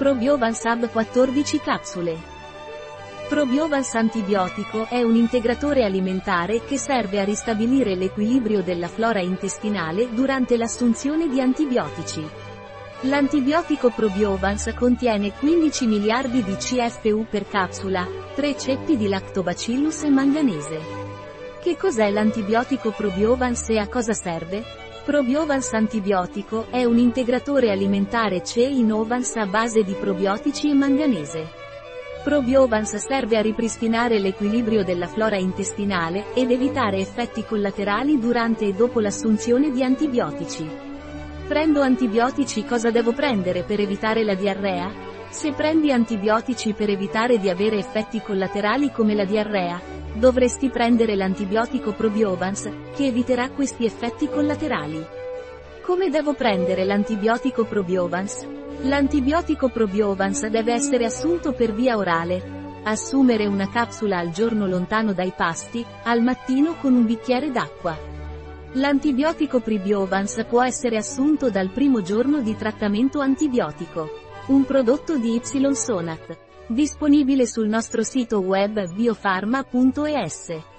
Probiovan Sub 14 capsule. Probiovans antibiotico è un integratore alimentare che serve a ristabilire l'equilibrio della flora intestinale durante l'assunzione di antibiotici. L'antibiotico Probiovans contiene 15 miliardi di CFU per capsula, 3 ceppi di lactobacillus e manganese. Che cos'è l'antibiotico Probiovans e a cosa serve? Probiovans antibiotico è un integratore alimentare C-Innovans a base di probiotici e manganese. Probiovans serve a ripristinare l'equilibrio della flora intestinale ed evitare effetti collaterali durante e dopo l'assunzione di antibiotici. Prendo antibiotici cosa devo prendere per evitare la diarrea? Se prendi antibiotici per evitare di avere effetti collaterali come la diarrea, Dovresti prendere l'antibiotico Probiovans, che eviterà questi effetti collaterali. Come devo prendere l'antibiotico Probiovans? L'antibiotico Probiovans deve essere assunto per via orale. Assumere una capsula al giorno lontano dai pasti, al mattino con un bicchiere d'acqua. L'antibiotico Probiovans può essere assunto dal primo giorno di trattamento antibiotico. Un prodotto di Y Sonat. Disponibile sul nostro sito web biofarma.es.